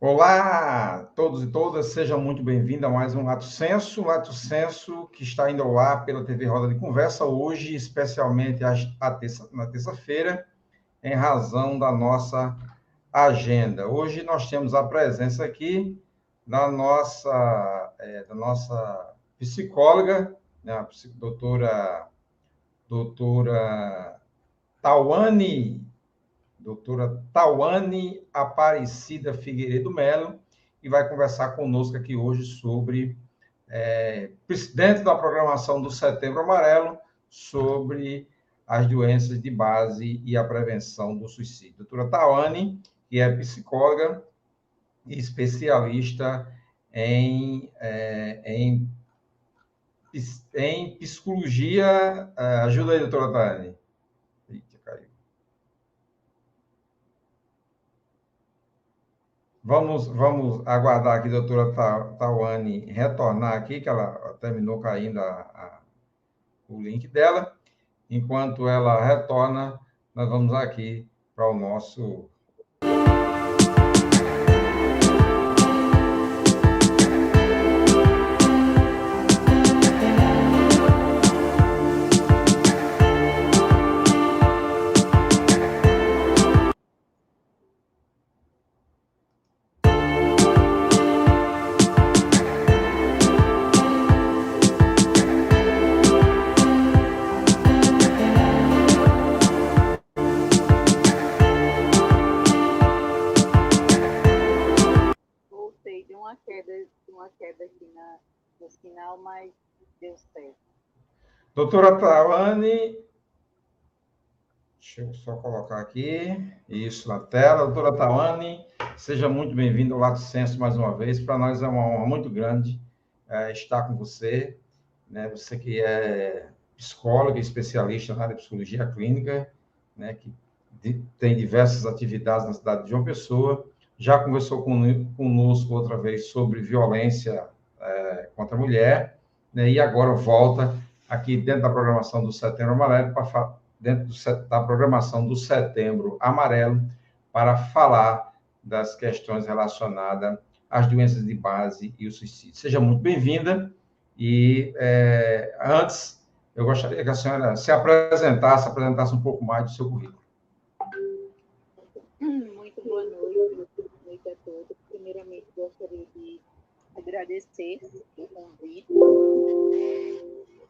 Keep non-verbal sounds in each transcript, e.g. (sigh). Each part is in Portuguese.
Olá, todos e todas, sejam muito bem-vindos a mais um Lato Senso, Lato Senso que está indo ao ar pela TV Roda de Conversa hoje, especialmente na terça-feira, em razão da nossa agenda. Hoje nós temos a presença aqui da nossa, é, da nossa psicóloga, né, a doutora, doutora Tawane doutora Tawane Aparecida Figueiredo Melo, e vai conversar conosco aqui hoje sobre, é, dentro da programação do Setembro Amarelo, sobre as doenças de base e a prevenção do suicídio. Doutora Tawane, que é psicóloga e especialista em, é, em, em psicologia. É, ajuda aí, doutora Tawane. Vamos, vamos aguardar que a doutora Tawane retornar aqui, que ela terminou caindo a, a, o link dela. Enquanto ela retorna, nós vamos aqui para o nosso mas deu certo. Doutora Tawane, deixa eu só colocar aqui, isso na tela. Doutora Tawane, seja muito bem-vinda ao Lato Senso mais uma vez. Para nós é uma honra muito grande é, estar com você. Né? Você que é psicóloga, especialista na área de psicologia clínica, né? que tem diversas atividades na cidade de João Pessoa. Já conversou conosco outra vez sobre violência é, contra a mulher né, e agora volta aqui dentro da programação do Setembro Amarelo, para, dentro do, da programação do Setembro Amarelo, para falar das questões relacionadas às doenças de base e o suicídio. Seja muito bem-vinda e é, antes eu gostaria que a senhora se apresentasse, apresentasse um pouco mais do seu currículo. Muito boa noite, boa noite a todos. Primeiramente, gostaria de agradecer o convite,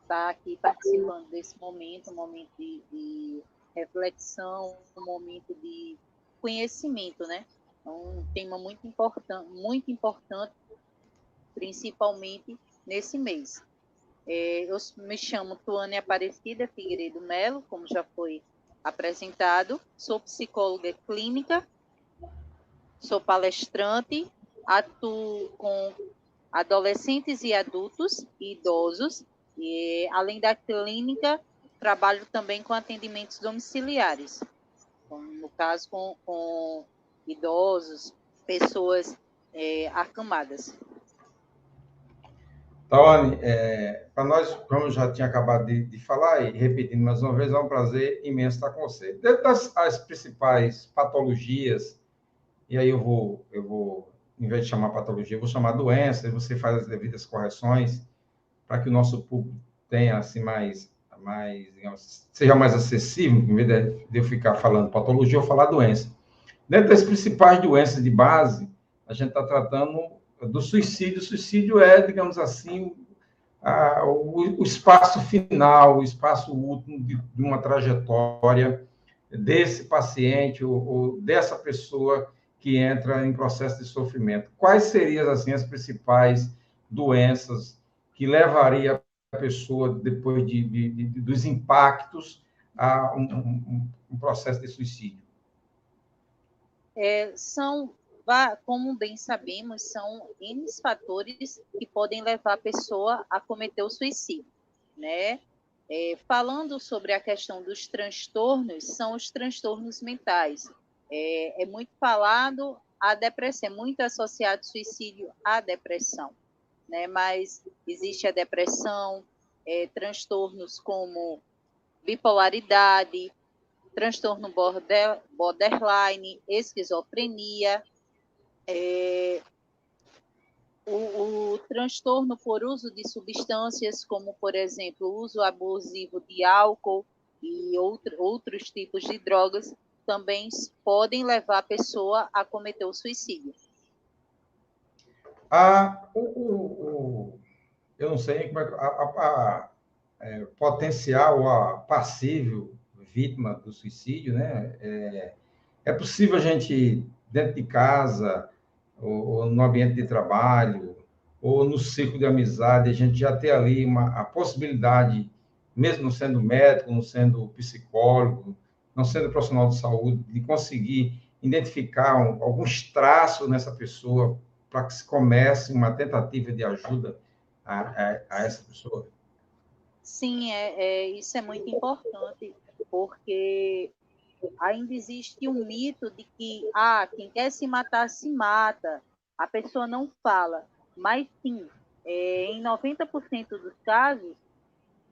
estar aqui participando desse momento, um momento de, de reflexão, um momento de conhecimento, né? É um tema muito importante, muito importante, principalmente nesse mês. É, eu me chamo Tuane Aparecida Figueiredo Melo, como já foi apresentado, sou psicóloga clínica, sou palestrante, atuo com adolescentes e adultos e idosos. E, além da clínica, trabalho também com atendimentos domiciliares, no caso com, com idosos, pessoas é, acamadas. Tawane, é, para nós, como já tinha acabado de, de, falar e repetindo mais uma vez, é um prazer imenso estar com você. Dentro das as principais patologias, e aí eu vou, eu vou em vez de chamar patologia, eu vou chamar doença, e você faz as devidas correções para que o nosso público tenha assim mais, mais digamos, seja mais acessível, em vez de eu ficar falando patologia, eu falar doença. Dentro das principais doenças de base, a gente está tratando do suicídio. O suicídio é, digamos assim, a, o, o, espaço final, o espaço último de, de uma trajetória desse paciente ou, ou dessa pessoa que entra em processo de sofrimento. Quais seriam, assim, as principais doenças que levaria a pessoa, depois de, de, de dos impactos, a um, um, um, processo de suicídio? É, são, como bem sabemos, são N fatores que podem levar a pessoa a cometer o suicídio, né? É, falando sobre a questão dos transtornos, são os transtornos mentais, é, é muito falado a depressão, é muito associado suicídio à depressão, né? Mas existe a depressão, é, transtornos como bipolaridade, transtorno border, borderline, esquizofrenia, é, o, o, transtorno por uso de substâncias, como, por exemplo, uso abusivo de álcool e outro, outros tipos de drogas, também podem levar a pessoa a cometer o suicídio. A, o, o, eu não sei como é a, a, a é, potencial a passível vítima do suicídio, né? É, é possível a gente, dentro de casa, ou, ou, no ambiente de trabalho, ou no ciclo de amizade, a gente já ter ali uma, a possibilidade, mesmo não sendo médico, não sendo psicólogo, não sendo profissional de saúde, de conseguir identificar um, alguns traços nessa pessoa para que se comece uma tentativa de ajuda a, a, a essa pessoa? Sim, é, é, isso é muito importante, porque ainda existe um mito de que ah, quem quer se matar, se mata. A pessoa não fala. Mas sim, é, em 90% dos casos,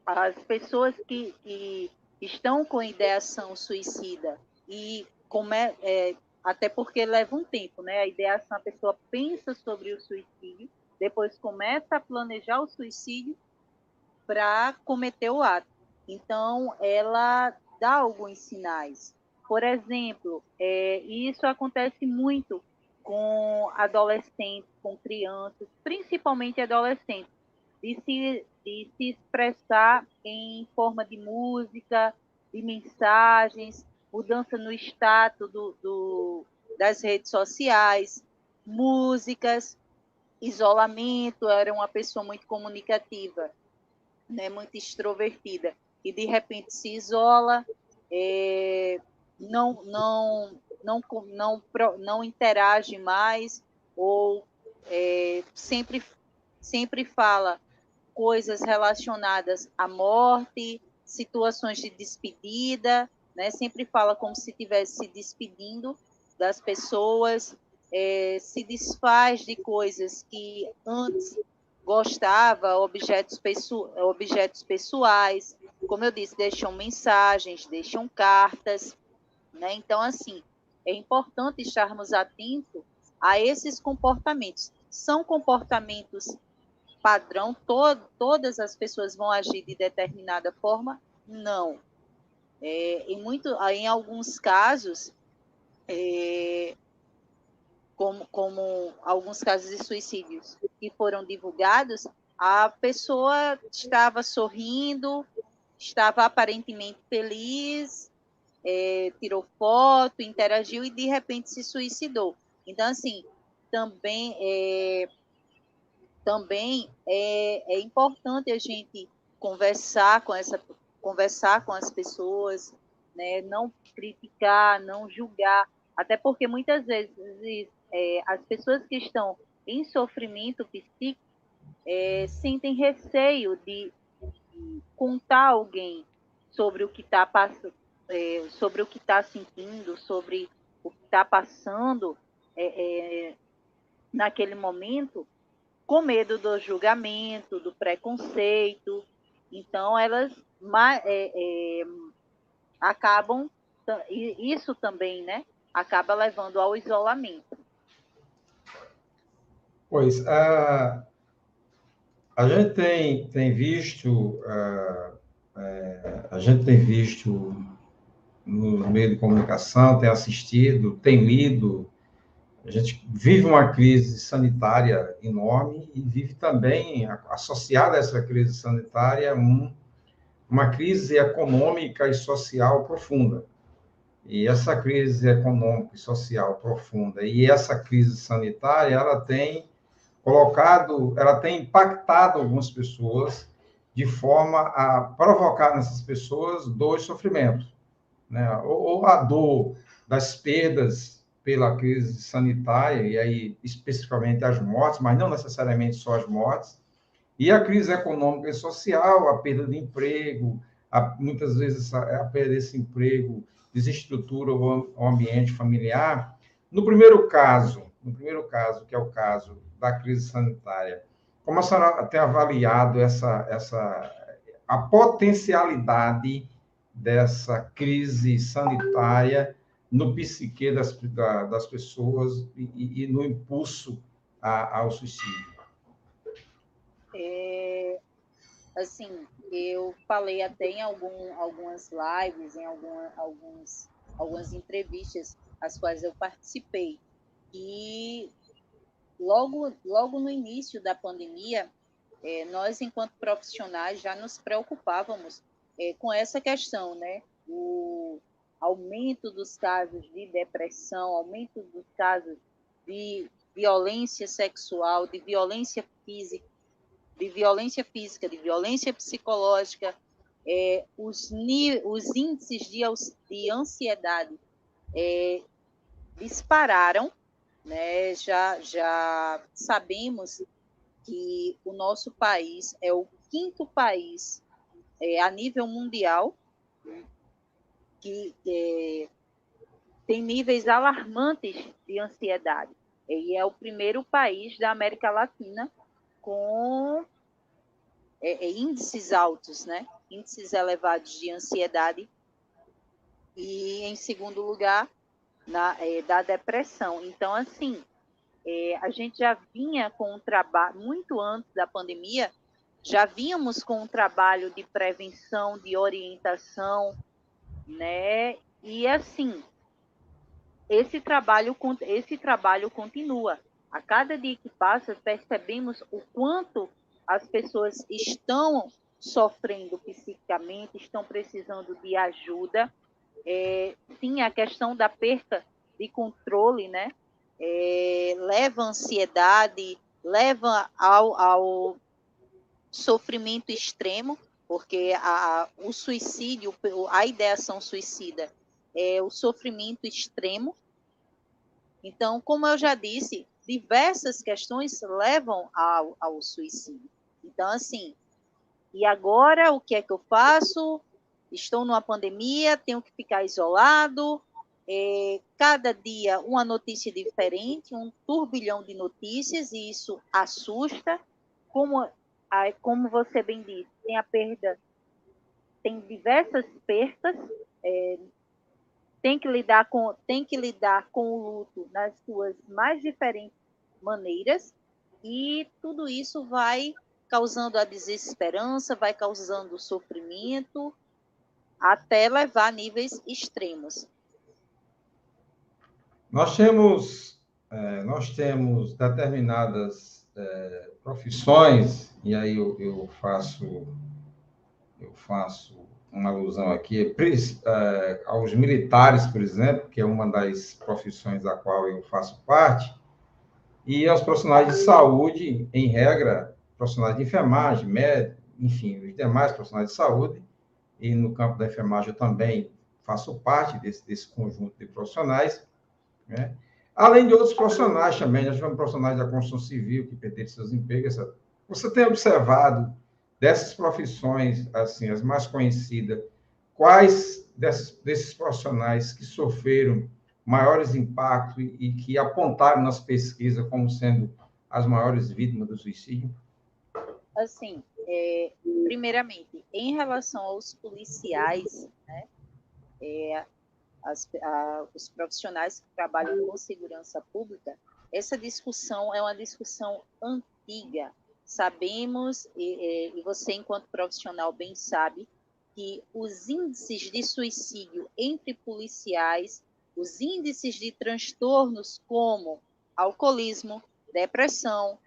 as pessoas que, que estão com ideação suicida e come, é, até porque leva um tempo, né? A ideação, a pessoa pensa sobre o suicídio, depois começa a planejar o suicídio para cometer o ato. Então, ela dá alguns sinais. Por exemplo, é, isso acontece muito com adolescentes, com crianças, principalmente adolescentes, de se, de se expressar em forma de música, de mensagens, mudança no status do, do, das redes sociais, músicas, isolamento, era uma pessoa muito comunicativa né, muito extrovertida, e de repente se isola, é, não, não, não, não, não interage mais, ou é, sempre, sempre fala coisas relacionadas à morte, situações de despedida, né? sempre fala como se estivesse se despedindo das pessoas, é, se desfaz de coisas que antes gostava, objetos, pessoa, objetos pessoais, como eu disse, deixam mensagens, deixam cartas, né? Então, assim, é importante estarmos atentos a esses comportamentos. São comportamentos padrão, to todas as pessoas vão agir de determinada forma? Não. É, em, muito, em alguns casos, é, como, como alguns casos de suicídios que foram divulgados, a pessoa estava sorrindo, estava aparentemente feliz, é, tirou foto, interagiu e de repente se suicidou. Então, assim, também é, também é, é importante a gente conversar com essa conversar com as pessoas, né? não criticar, não julgar, até porque muitas vezes é, as pessoas que estão em sofrimento psíquico é, sentem receio de, contar alguém sobre o que está é, sobre o que está sentindo, sobre o que está passando é, é, naquele momento, com medo do julgamento, do preconceito. Então, elas é, acabam, isso também, né? Acaba levando ao isolamento. Pois, a, a gente tem, tem visto, a, é, a gente tem visto no meio de comunicação, tem assistido, tem lido, a gente vive uma crise sanitária enorme e vive também, associada a essa crise sanitária, um, uma crise econômica e social profunda. E essa crise econômica e social profunda e essa crise sanitária, ela tem colocado, ela tem impactado algumas pessoas de forma a provocar nessas pessoas dor e sofrimento, né? Ou, ou a dor das perdas pela crise sanitária, e aí especificamente as mortes, mas não necessariamente só as mortes, e a crise econômica e social, a perda de emprego, a, muitas vezes a, a perda desse emprego desestrutura o, o ambiente familiar. No primeiro caso, no primeiro caso, que é o caso da crise sanitária. Como a senhora tem avaliado essa, essa, a potencialidade dessa crise sanitária no psique das, das pessoas e, e no impulso a, ao suicídio? É, assim, eu falei até em algum, algumas lives, em alguma, alguns, algumas entrevistas as quais eu participei. E logo, logo no início da pandemia, é, nós, enquanto profissionais, já nos preocupávamos é, com essa questão, né? O aumento dos casos de depressão, aumento dos casos de violência sexual, de violência física, de violência física, de violência psicológica, é, os, os índices de, de ansiedade é, dispararam, né? já, já sabemos que o nosso país é o quinto país é, a nível mundial que é, tem níveis alarmantes de ansiedade. E é o primeiro país da América Latina com é, é, índices altos, né? índices elevados de ansiedade. E, em segundo lugar, na, é, da depressão. Então, assim, é, a gente já vinha com um trabalho, muito antes da pandemia, já vínhamos com um trabalho de prevenção, de orientação, né? E assim, esse trabalho, esse trabalho continua. A cada dia que passa, percebemos o quanto as pessoas estão sofrendo psicicamente, estão precisando de ajuda. É, sim, a questão da perca de controle, né? É, leva ansiedade, leva ao, ao sofrimento extremo, porque a, o suicídio, a ideação suicida é o sofrimento extremo. Então, como eu já disse, diversas questões levam ao, ao suicídio. Então, assim, e agora o que é que eu faço? Estou numa pandemia, tenho que ficar isolado. É, cada dia uma notícia diferente, um turbilhão de notícias, e isso assusta. Como como você bem disse, tem a perda, tem diversas perdas, é, tem que lidar com tem que lidar com o luto nas suas mais diferentes maneiras e tudo isso vai causando a desesperança, vai causando sofrimento até levar a níveis extremos. Nós temos é, nós temos determinadas é, profissões, e aí eu, eu, faço eu faço uma alusão aqui é, aos militares, por exemplo, que é uma das profissões da qual eu faço parte, e aos profissionais de saúde, em regra, profissionais de enfermagem, médico, enfim, os demais profissionais de saúde, e no campo da enfermagem eu também faço parte desse, desse conjunto de profissionais, né? Além de outros profissionais também, nós tivemos profissionais da construção civil que perderam seus empregos. Você tem observado dessas profissões, assim, as mais conhecidas, quais desses, desses profissionais que sofreram maiores impactos e, e que apontaram nas pesquisas como sendo as maiores vítimas do suicídio? Assim, é, primeiramente, em relação aos policiais, né, é, as, a, os profissionais que trabalham com segurança pública, essa discussão é uma discussão antiga. Sabemos, e, e você, enquanto profissional, bem sabe, que os índices de suicídio entre policiais, os índices de transtornos como alcoolismo, depressão,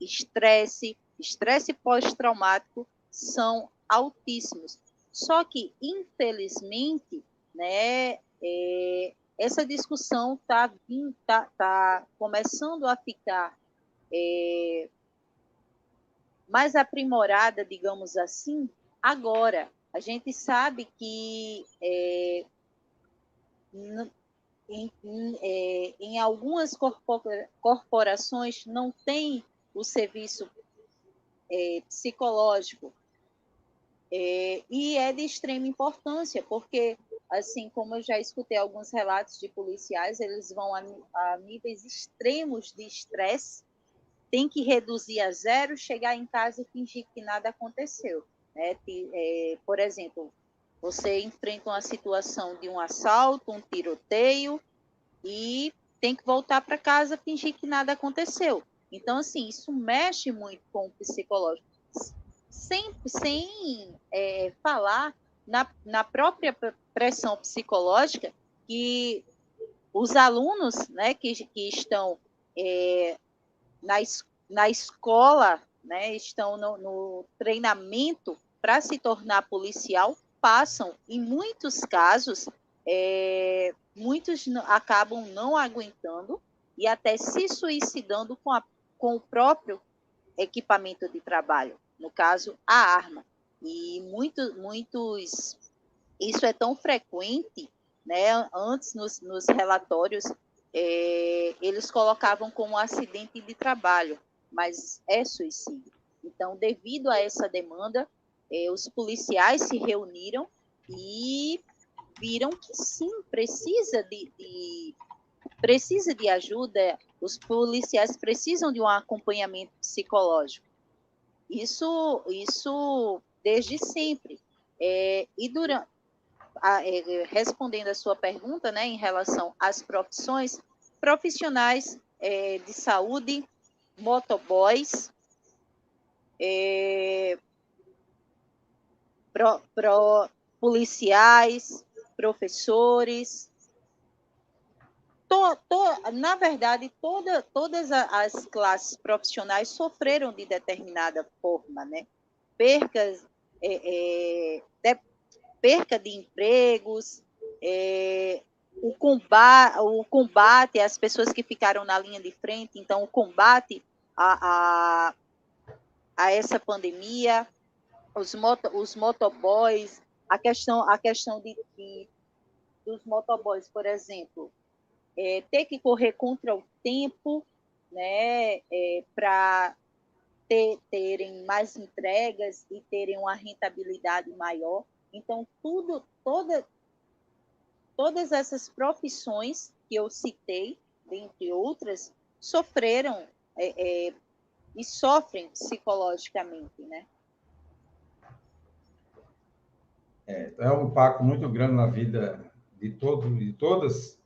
estresse, estresse pós-traumático são altíssimos. Só que, infelizmente, né, é, essa discussão está tá, tá começando a ficar é, mais aprimorada, digamos assim, agora. A gente sabe que é, em, em, é, algumas corporações não tem o serviço é, psicológico é, e é de extrema importância, porque assim como eu já escutei alguns relatos de policiais, eles vão a, a níveis extremos de estresse, tem que reduzir a zero, chegar em casa e fingir que nada aconteceu. Né? É, por exemplo, Você enfrenta uma situação de um assalto, um tiroteio e tem que voltar para casa fingir que nada aconteceu. Então, assim, isso mexe muito com o psicológico. Sem, sem é, falar na, na própria pressão psicológica que os alunos né, que, que estão é, na, na escola, né, estão no, no treinamento para se tornar policial, passam, em muitos casos, é, muitos acabam não aguentando e até se suicidando com, a, com o próprio equipamento de trabalho, no caso, a arma. E muito, muitos, isso é tão frequente, né? Antes, nos, nos relatórios, é, eles colocavam como acidente de trabalho, mas é suicídio. Então, devido a essa demanda, é, os policiais se reuniram e viram que sim, precisa de, de, precisa de ajuda, os policiais precisam de um acompanhamento psicológico. Isso, isso desde sempre. É, e durante, a, é, respondendo a sua pergunta, né, em relação às profissões, profissionais é, de saúde, motoboys, é, pro, pro, policiais, professores. To, to, na verdade, toda, todas as classes profissionais sofreram de determinada forma, né? Percas, é, é, de, perca de empregos, é, o, combate, o combate às pessoas que ficaram na linha de frente, então o combate a, a, a essa pandemia, os, moto, os motoboys, a questão, a questão de, de dos motoboys, por exemplo, é, ter que correr contra o tempo, né, é, para ter, terem mais entregas e terem uma rentabilidade maior. Então, tudo, toda, todas essas profissões que eu citei, dentre outras, sofreram é, é, e sofrem psicologicamente, né? É, é um impacto muito grande na vida de, todo, de todas,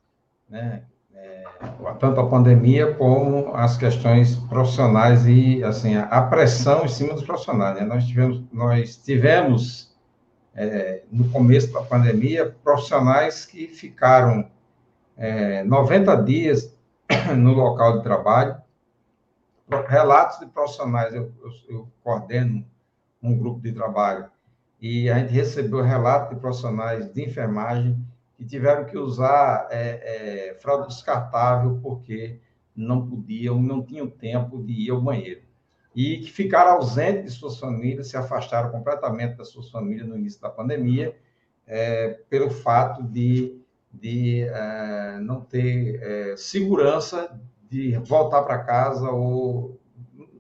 né? É, tanto a pandemia como as questões profissionais e assim a pressão em cima dos profissionais. Né? Nós tivemos, nós tivemos é, no começo da pandemia profissionais que ficaram é, 90 dias (coughs) no local de trabalho. Relatos de profissionais, eu, eu, eu coordeno um grupo de trabalho e a gente recebeu relato de profissionais de enfermagem que tiveram que usar é, é, fralda descartável porque não podiam, não tinham tempo de ir ao banheiro. E que ficaram ausentes de suas famílias, se afastaram completamente das suas famílias no início da pandemia, é, pelo fato de, de é, não ter é, segurança de voltar para casa ou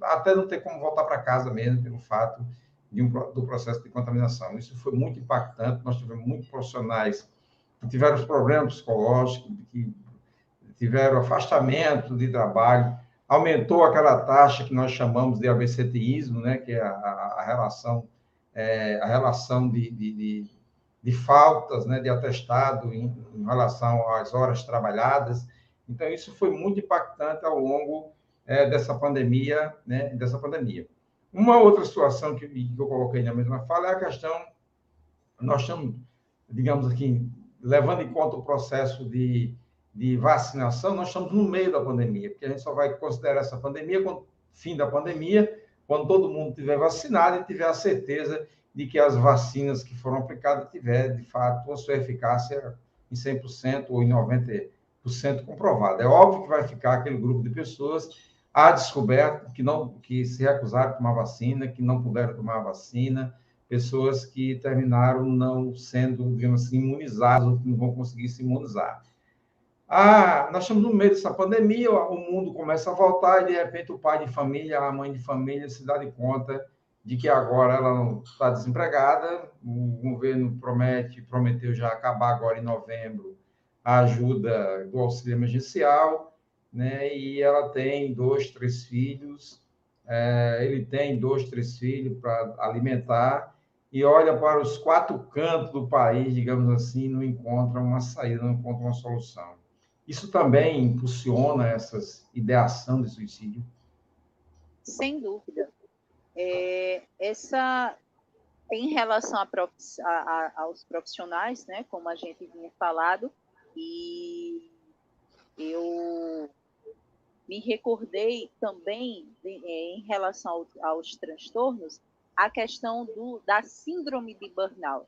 até não ter como voltar para casa mesmo, pelo fato um, do processo de contaminação. Isso foi muito impactante. Nós tivemos muitos profissionais tiveram problemas psicológicos, que tiveram afastamento de trabalho, aumentou aquela taxa que nós chamamos de absenteísmo, né, que é a, a, relação é, a relação de, de, de, de, faltas, né, de atestado em, em, relação às horas trabalhadas. Então isso foi muito impactante ao longo é, dessa pandemia, né, dessa pandemia. Uma outra situação que, que eu coloquei na mesma fala é a questão, nós estamos, digamos aqui, levando em conta o processo de, de vacinação, nós estamos no meio da pandemia, porque a gente só vai considerar essa pandemia fim da pandemia, quando todo mundo tiver vacinado e tiver a certeza de que as vacinas que foram aplicadas tiver, de fato, a sua eficácia em 100% ou em 90% comprovada. É óbvio que vai ficar aquele grupo de pessoas Há descoberto que não que se recusaram a tomar vacina, que não puderam tomar vacina, pessoas que terminaram não sendo, digamos assim, imunizadas ou que não vão conseguir se imunizar. Ah, nós estamos no meio dessa pandemia, o mundo começa a voltar e de repente o pai de família, a mãe de família se dá de conta de que agora ela está desempregada, o governo promete, prometeu já acabar agora em novembro a ajuda do auxílio emergencial, né? E ela tem dois, três filhos, é, ele tem dois, três filhos para alimentar, e olha para os quatro cantos do país, digamos assim, não encontra uma saída, não encontra uma solução. Isso também impulsiona essas ideação de suicídio? Sem dúvida. É, essa em relação a, a, aos profissionais, né, como a gente vinha falado, e eu me recordei também de, em relação ao, aos transtornos a questão do, da síndrome de burnout.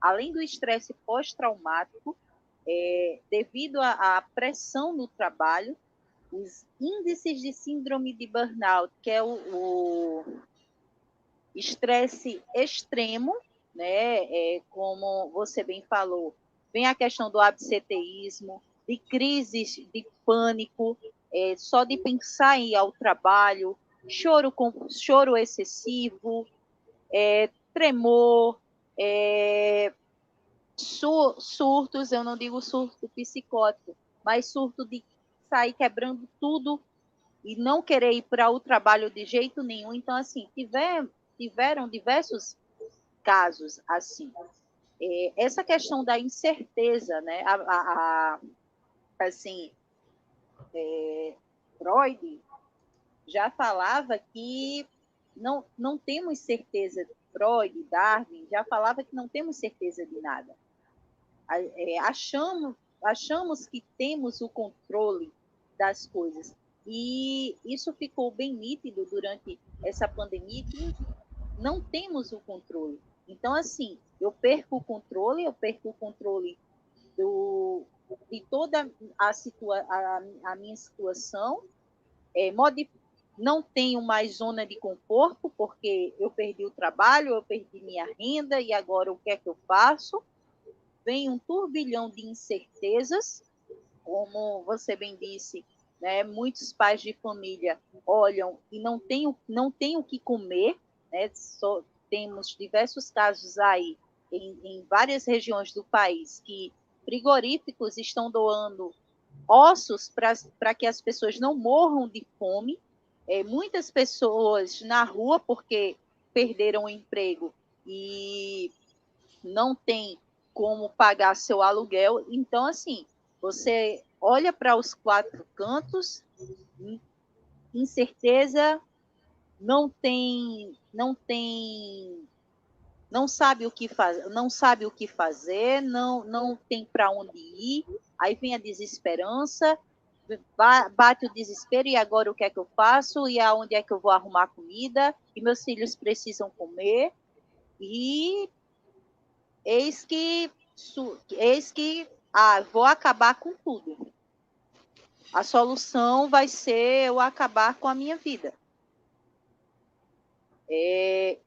Além do estresse pós-traumático, é, devido à pressão no trabalho, os índices de síndrome de burnout, que é o estresse extremo, né, é, como você bem falou, vem a questão do absenteísmo, de crises de pânico, é, só de pensar em ir ao trabalho, choro, com, choro excessivo, é, tremor, é, surtos, eu não digo surto psicótico, mas surto de sair quebrando tudo e não querer ir para o trabalho de jeito nenhum. Então, assim, tiver, tiveram diversos casos assim. É, essa questão da incerteza, né? A, a, a assim, é, Freud já falava que não, não temos certeza, Freud, Darwin, já falava que não temos certeza de nada. É, achamos, achamos que temos o controle das coisas. E isso ficou bem nítido durante essa pandemia, que não temos o controle. Então, assim, eu perco o controle, eu perco o controle do, de toda a, situa a, a minha situação, é, não tenho mais zona de conforto, porque eu perdi o trabalho, eu perdi minha renda, e agora o que é que eu faço? Vem um turbilhão de incertezas, como você bem disse, né? muitos pais de família olham e não têm, não têm o que comer, né? Só, temos diversos casos aí em, em várias regiões do país que frigoríficos estão doando ossos para que as pessoas não morram de fome, é, muitas pessoas na rua porque perderam o emprego e não tem como pagar seu aluguel. Então, assim, você olha para os quatro cantos, incerteza, não tem, não tem, não sabe o que fazer, não sabe o que fazer, não, não tem para onde ir. Aí vem a desesperança, bate o desespero, e agora o que é que eu faço? E aonde é que eu vou arrumar comida? E meus filhos precisam comer. E eis que, eis que ah, vou acabar com tudo. A solução vai ser eu acabar com a minha vida. É,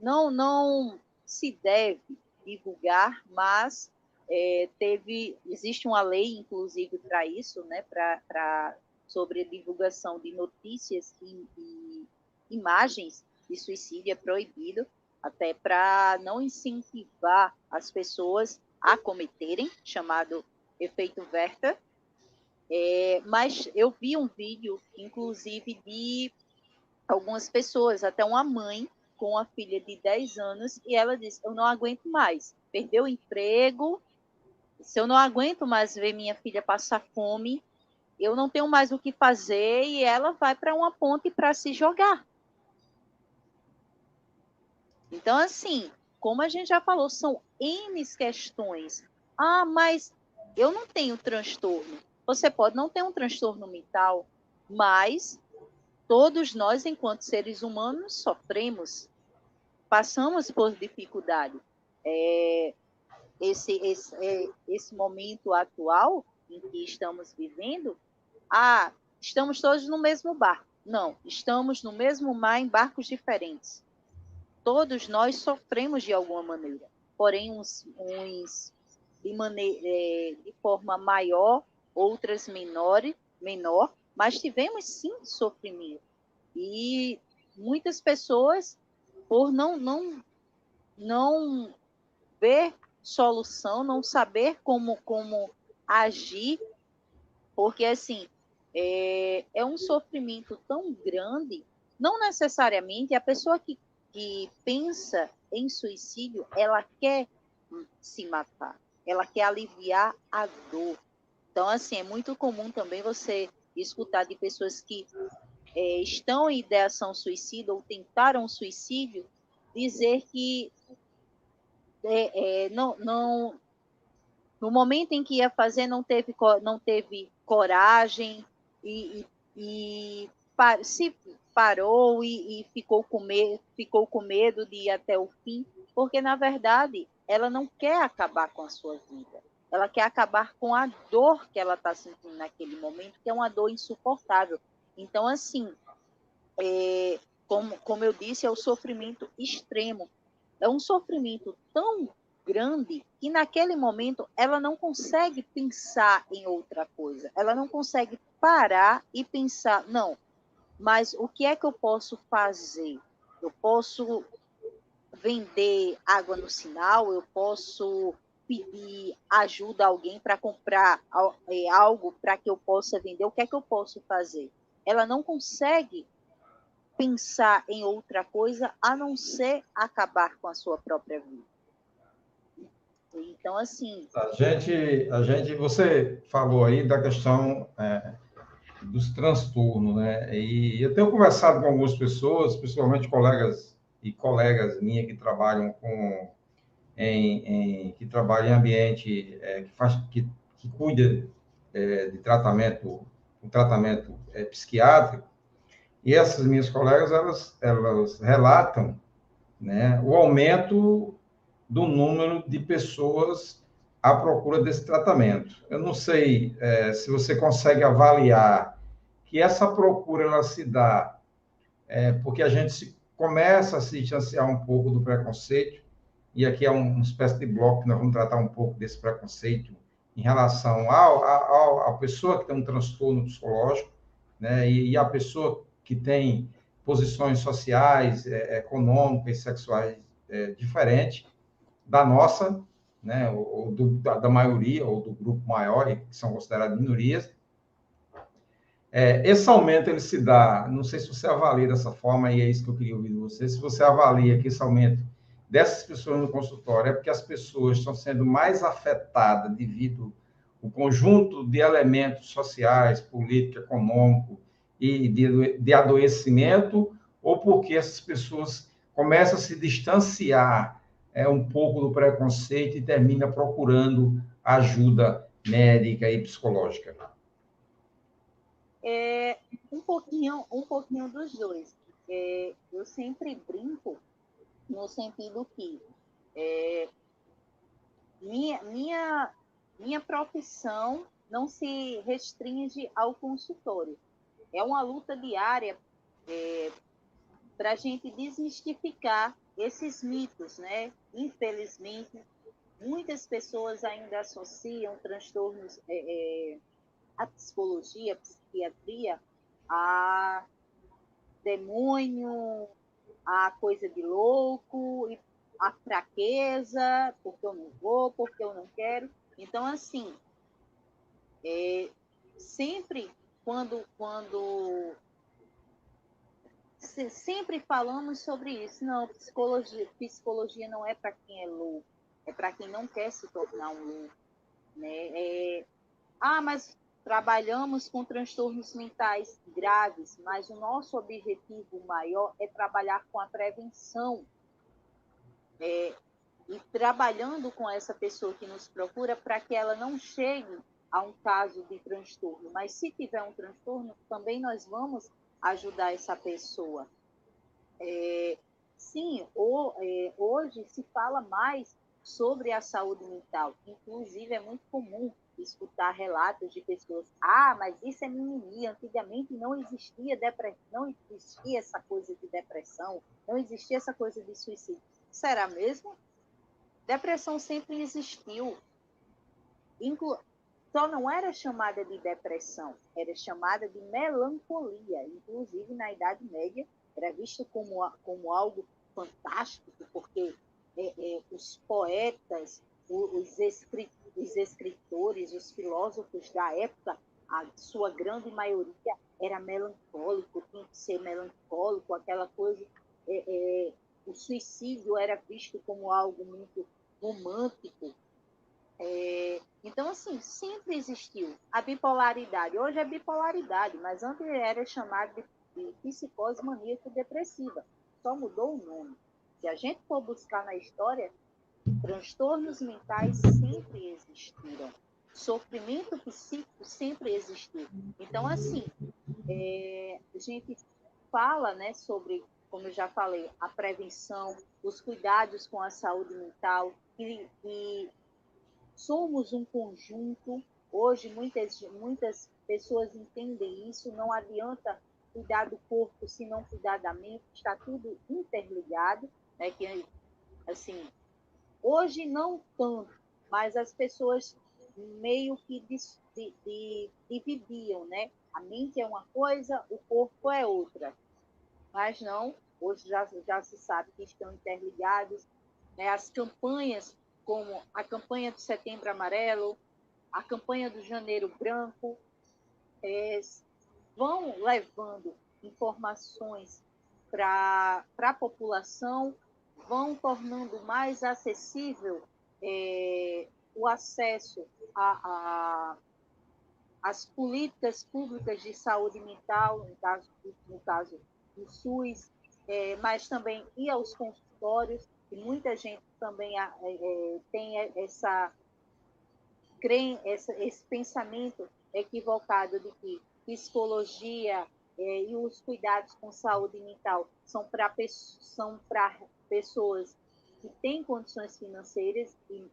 não, não se deve divulgar, mas é, teve, existe uma lei, inclusive, para isso, né, para sobre divulgação de notícias e, e imagens de suicídio é proibido, até para não incentivar as pessoas a cometerem, chamado efeito Werther. É, mas eu vi um vídeo, inclusive, de algumas pessoas, até uma mãe com a filha de 10 anos, e ela disse: Eu não aguento mais, perdeu o emprego, se eu não aguento mais ver minha filha passar fome, eu não tenho mais o que fazer e ela vai para uma ponte para se jogar. Então, assim, como a gente já falou, são N questões. Ah, mas eu não tenho transtorno. Você pode não ter um transtorno mental, mas todos nós, enquanto seres humanos, sofremos, passamos por dificuldade. É, esse, esse, é, esse momento atual em que estamos vivendo, ah, estamos todos no mesmo barco. Não, estamos no mesmo mar em barcos diferentes. Todos nós sofremos de alguma maneira, porém uns, uns de, maneira, é, de forma maior, outras menores, menor, mas tivemos sim sofrimento. E muitas pessoas, por não, não, não ver solução, não saber como, como agir, porque assim é, é um sofrimento tão grande, não necessariamente a pessoa que, que pensa em suicídio, ela quer se matar, ela quer aliviar a dor. Então, assim, é muito comum também você escutar de pessoas que é, estão em ideação suicida ou tentaram suicídio dizer que é, é, não, não, no momento em que ia fazer não teve, não teve coragem e, e, e se parou e, e, ficou, com medo, ficou com medo de ir até o fim, porque na verdade ela não quer acabar com a sua vida, ela quer acabar com a dor que ela está sentindo naquele momento, que é uma dor insuportável. Então, assim, é, como, como eu disse, é o sofrimento extremo. É um sofrimento tão grande que naquele momento ela não consegue pensar em outra coisa. Ela não consegue parar e pensar, não, mas o que é que eu posso fazer? Eu posso vender água no sinal, eu posso pedir ajuda a alguém para comprar é, algo para que eu possa vender, o que é que eu posso fazer? Ela não consegue pensar em outra coisa a não ser acabar com a sua própria vida. Então, assim. A gente, a gente você falou aí da questão é, dos transtornos, né? E eu tenho conversado com algumas pessoas, principalmente colegas e colegas minhas que trabalham com em, em que trabalham em ambiente é, que faz que, que cuida é, de tratamento, um tratamento é, psiquiátrico e essas minhas colegas, elas, elas relatam né, o aumento do número de pessoas à procura desse tratamento. Eu não sei é, se você consegue avaliar que essa procura ela se dá é, porque a gente se, começa a se distanciar um pouco do preconceito, e aqui é um, uma espécie de bloco que nós vamos tratar um pouco desse preconceito em relação à pessoa que tem um transtorno psicológico, né, e, e a pessoa que tem posições sociais, é, econômicas, sexuais é, diferentes da nossa, né, ou, do, da, da, maioria, ou do grupo maior, que são consideradas minorias. É, esse aumento ele se dá, não sei se você avalia dessa forma, e é isso que eu queria ouvir de você, se você avalia que esse aumento dessas pessoas no consultório é porque as pessoas estão sendo mais afetadas devido ao conjunto de elementos sociais, político, econômico, e de, de adoecimento, ou porque essas pessoas começam a se distanciar é, um pouco do preconceito e termina procurando ajuda médica e psicológica? É, um pouquinho, um pouquinho dos dois. É, eu sempre brinco no sentido que é, minha, minha, minha profissão não se restringe ao consultório é uma luta diária é, para a gente desmistificar esses mitos, né? Infelizmente, muitas pessoas ainda associam transtornos, é, é, a psicologia, a psiquiatria, a demônio, a coisa de louco, a fraqueza, porque eu não vou, porque eu não quero. Então, assim, é, sempre quando, quando sempre falamos sobre isso. Não, psicologia, psicologia não é para quem é louco, é para quem não quer se tornar um louco. Né? É, ah, mas trabalhamos com transtornos mentais graves, mas o nosso objetivo maior é trabalhar com a prevenção. É, e trabalhando com essa pessoa que nos procura para que ela não chegue a um caso de transtorno, mas se tiver um transtorno, também nós vamos ajudar essa pessoa. É, sim, o, é, hoje se fala mais sobre a saúde mental. Inclusive, é muito comum escutar relatos de pessoas: ah, mas isso é mimimi. Antigamente não existia depressão, não existia essa coisa de depressão, não existia essa coisa de suicídio. Será mesmo? Depressão sempre existiu. Inclu só não era chamada de depressão, era chamada de melancolia. Inclusive, na Idade Média, era visto como, como algo fantástico, porque é, é, os poetas, os, escrit, os escritores, os filósofos da época, a sua grande maioria era melancólico, tinha que ser melancólico, aquela coisa. É, é o suicídio era visto como algo muito romântico. É, então, assim, sempre existiu a bipolaridade. Hoje é bipolaridade, mas antes era chamado de, de psicose maníaco-depressiva. Só mudou o nome. Se a gente for buscar na história, transtornos mentais sempre existiram. Sofrimento psíquico sempre existiu. Então, assim, é, a gente fala né, sobre, como eu já falei, a prevenção, os cuidados com a saúde mental, e, e somos um conjunto. Hoje, muitas, muitas pessoas entendem isso, não adianta cuidar do corpo se não cuidar da mente, está tudo interligado, né? Que, assim, hoje não tanto, mas as pessoas meio que de, de, dividiam, né? A mente é uma coisa, o corpo é outra. Mas não, hoje já, já se sabe que estão interligados. Né? As campanhas, como a campanha do Setembro Amarelo, a campanha do Janeiro Branco, é, vão levando informações para a população, vão tornando mais acessível é, o acesso a, as políticas públicas de saúde mental, no caso, no caso do SUS, é, mas também ir aos consultórios, e muita gente também é, é, tem essa, essa, esse pensamento equivocado de que psicologia é, e os cuidados com saúde mental são para são pessoas que têm condições financeiras e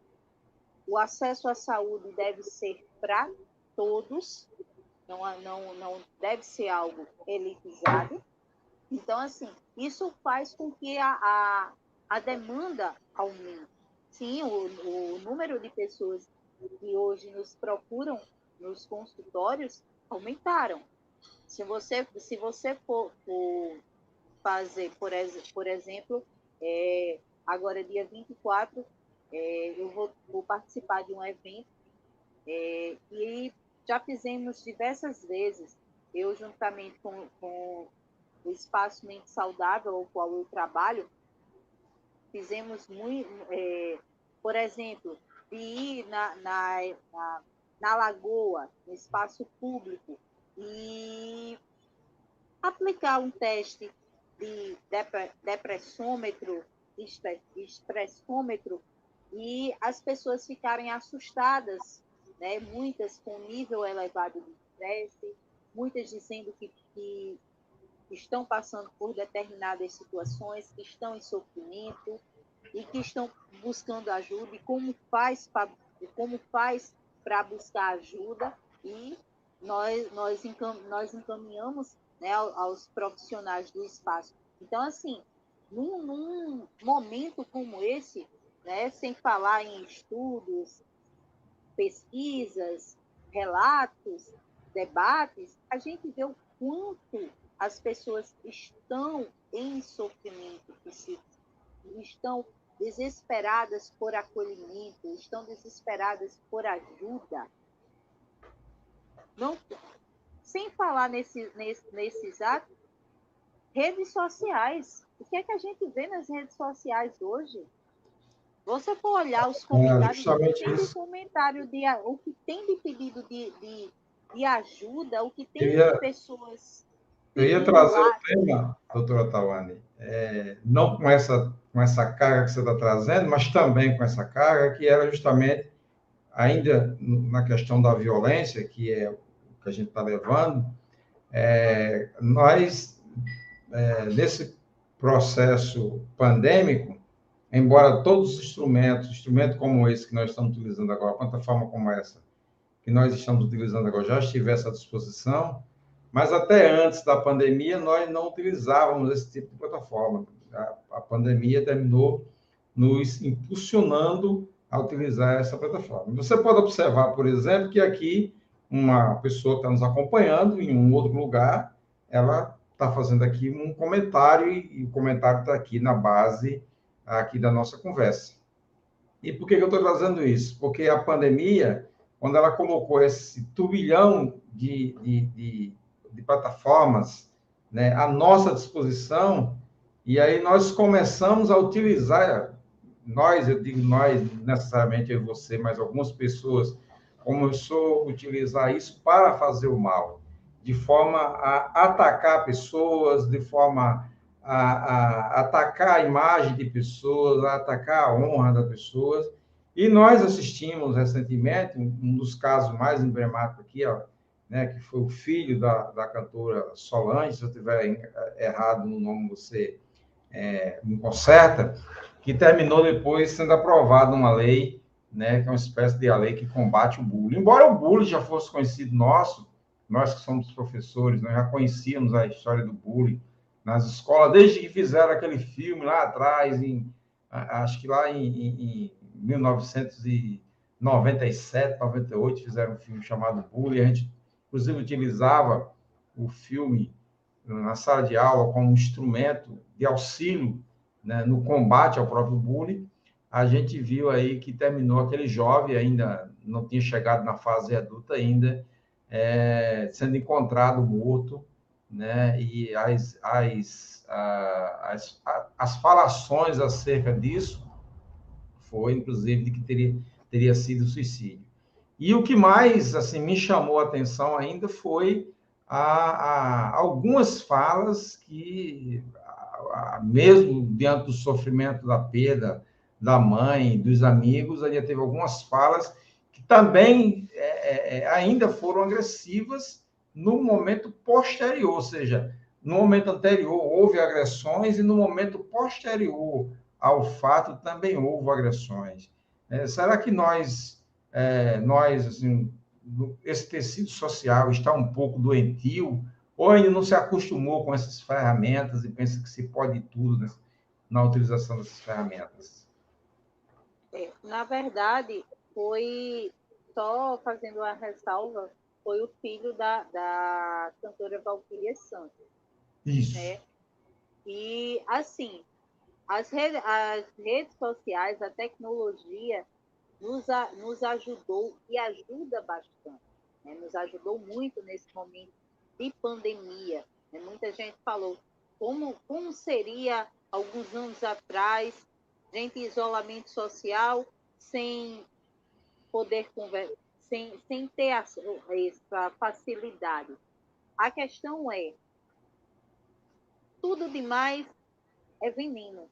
o acesso à saúde deve ser para todos, não, não, não deve ser algo elitizado. Então, assim, isso faz com que a, a, a demanda aumente. Sim, o, o número de pessoas que hoje nos procuram nos consultórios aumentaram. Se você, se você for, for fazer, por, por exemplo, é, agora dia 24, é, eu vou, vou, participar de um evento é, e já fizemos diversas vezes, eu juntamente com, com o Espaço Mente Saudável, ao qual eu trabalho, fizemos muito, é, por exemplo, de ir na, na, na, na lagoa, no espaço público, e aplicar um teste de depressômetro, estressômetro, e as pessoas ficarem assustadas, né? muitas com nível elevado de estresse, muitas dizendo que, que estão passando por determinadas situações, que estão em sofrimento e que estão buscando ajuda e como faz para como faz para buscar ajuda e nós nós, nós encaminhamos né, aos profissionais do espaço. Então assim, num, num momento como esse, né, sem falar em estudos, pesquisas, relatos, debates, a gente vê o quanto as pessoas estão em sofrimento psíquico, estão desesperadas por acolhimento, estão desesperadas por ajuda. Não, sem falar nesse, nesse, nesses atos, redes sociais. O que é que a gente vê nas redes sociais hoje? Você for olhar os comentários, é, o, que tem de comentário de, o que tem de pedido de, de, de ajuda, o que tem de pessoas. Eu ia trazer lá. o tema, doutora Tawane, é, não com essa, com essa carga que você está trazendo, mas também com essa carga, que era justamente, ainda na questão da violência, que é o que a gente está levando, é, nós, é, nesse processo pandêmico, embora todos os instrumentos, instrumento como esse que nós estamos utilizando agora, plataforma como essa, que nós estamos utilizando agora, já estivesse à disposição, mas até antes da pandemia nós não utilizávamos esse tipo de plataforma. A, a pandemia terminou nos impulsionando a utilizar essa plataforma. Você pode observar, por exemplo, que aqui uma pessoa está nos acompanhando em um outro lugar, ela está fazendo aqui um comentário e o comentário está aqui na base aqui da nossa conversa. E por que, eu estou trazendo isso? Porque a pandemia, quando ela colocou esse turbilhão de, de, de, de plataformas né, à nossa disposição, E aí nós começamos a utilizar, nós, eu digo nós, necessariamente eu você, mas algumas pessoas começou a utilizar isso para fazer o mal, de forma a atacar pessoas, de forma a, a atacar a imagem de pessoas, a atacar a honra das pessoas. E nós assistimos recentemente um dos casos mais emblemáticos aqui, ó, né, que foi o filho da, da cantora Solange, se eu estiver errado no nome, você é, me conserta, que terminou depois sendo aprovada uma lei, né, que é uma espécie de lei que combate o bullying. Embora o bullying já fosse conhecido nosso, nós que somos professores, nós já conhecíamos a história do bullying nas escolas, desde que fizeram aquele filme lá atrás, em, acho que lá em, em, em 1997, 98, fizeram um filme chamado Bullying, a gente inclusive utilizava o filme na sala de aula como instrumento de auxílio né, no combate ao próprio bullying, a gente viu aí que terminou aquele jovem, ainda não tinha chegado na fase adulta ainda, é, sendo encontrado morto, né, e as, as, as, as falações acerca disso foi, inclusive, de que teria, teria sido suicídio. E o que mais assim me chamou a atenção ainda foi a, a algumas falas que, a, mesmo diante do sofrimento da perda da mãe, dos amigos, ainda teve algumas falas que também é, é, é, ainda foram agressivas no momento posterior, ou seja, no momento anterior houve agressões e no momento posterior ao fato também houve agressões. É, será que nós é, nós, assim, esse tecido social está um pouco doentio, ou ainda não se acostumou com essas ferramentas e pensa que se pode tudo né, na utilização dessas ferramentas? É, na verdade, foi só fazendo a ressalva, foi o filho da, da cantora Valquíria Santos. Isso. Né? E, assim, as, rede, as redes sociais, a tecnologia, nos, a, nos ajudou e ajuda bastante. Né? Nos ajudou muito nesse momento de pandemia. Né? Muita gente falou como, como seria alguns anos atrás, gente em isolamento social, sem poder conversar, sem, sem ter essa facilidade. A questão é, tudo demais é veneno.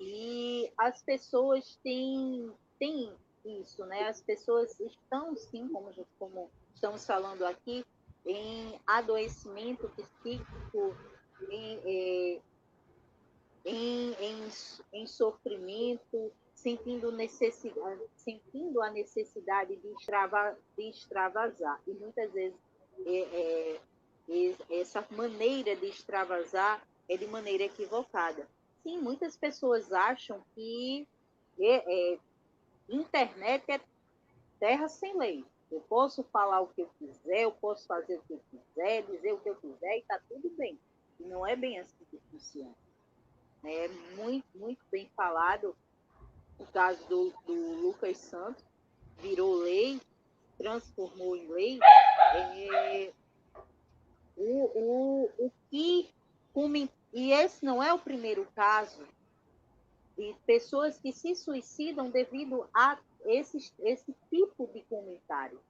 E as pessoas têm tem isso, né? As pessoas estão, sim, como, como estamos falando aqui, em adoecimento psíquico, em, é, em, em, em, sofrimento, sentindo, necessidade, sentindo a necessidade de, extrava, de extravasar. E muitas vezes é, é, essa maneira de extravasar é de maneira equivocada. Sim, muitas pessoas acham que Internet é terra sem lei. Eu posso falar o que eu quiser, eu posso fazer o que eu quiser, dizer o que eu quiser e está tudo bem. E não é bem assim que funciona. É muito, muito bem falado o caso do, do Lucas Santos, virou lei, transformou em lei. É, o, o, o que. E esse não é o primeiro caso e pessoas que se suicidam devido a esse, esse tipo de comentário.